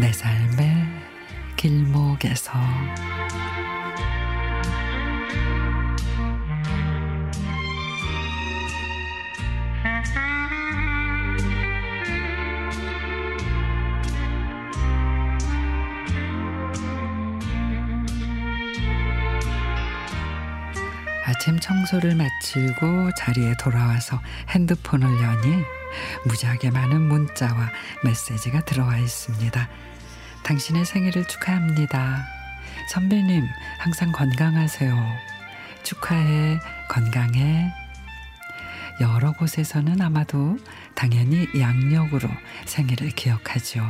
내 삶의 길목에서 아침 청소를 마치고 자리에 돌아와서 핸드폰을 여니 무지하게 많은 문자와 메시지가 들어와 있습니다. 당신의 생일을 축하합니다. 선배님, 항상 건강하세요. 축하해, 건강해. 여러 곳에서는 아마도 당연히 양력으로 생일을 기억하죠.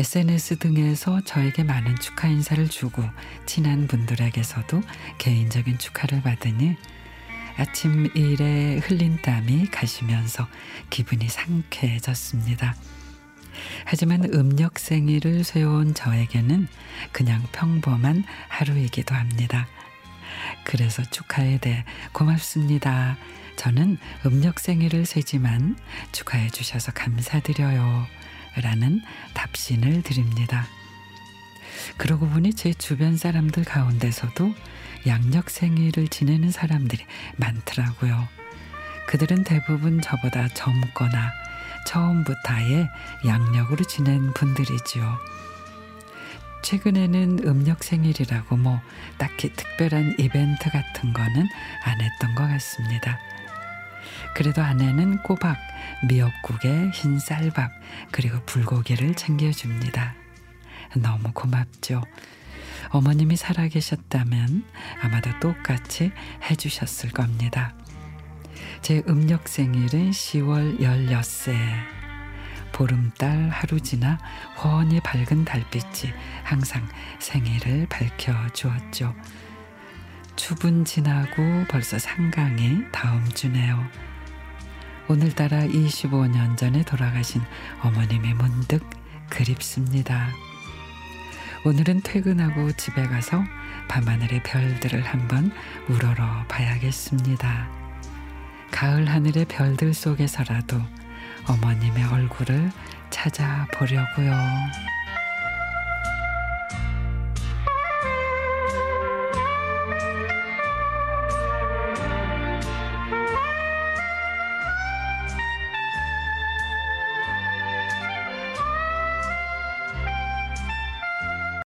SNS 등에서 저에게 많은 축하 인사를 주고 친한 분들에게서도 개인적인 축하를 받으니 아침 일에 흘린 땀이 가시면서 기분이 상쾌해졌습니다. 하지만 음력 생일을 세운 저에게는 그냥 평범한 하루이기도 합니다. 그래서 축하에 대해 고맙습니다. 저는 음력 생일을 세지만 축하해 주셔서 감사드려요. 라는 답신을 드립니다. 그러고 보니 제 주변 사람들 가운데서도 양력 생일을 지내는 사람들이 많더라고요. 그들은 대부분 저보다 젊거나 처음부터 아예 양력으로 지낸 분들이지요. 최근에는 음력 생일이라고 뭐 딱히 특별한 이벤트 같은 거는 안 했던 것 같습니다. 그래도 아내는 꼬박 미역국에 흰 쌀밥 그리고 불고기를 챙겨줍니다. 너무 고맙죠. 어머님이 살아계셨다면 아마도 똑같이 해주셨을 겁니다. 제 음력 생일은 10월 16세. 보름달 하루 지나 훤히 밝은 달빛이 항상 생일을 밝혀 주었죠. 추분 지나고 벌써 상강이 다음 주네요. 오늘따라 25년 전에 돌아가신 어머님이 문득 그립습니다. 오늘은 퇴근하고 집에 가서 밤하늘의 별들을 한번 우러러 봐야겠습니다. 가을 하늘의 별들 속에서라도 어머님의 얼굴을 찾아보려고요.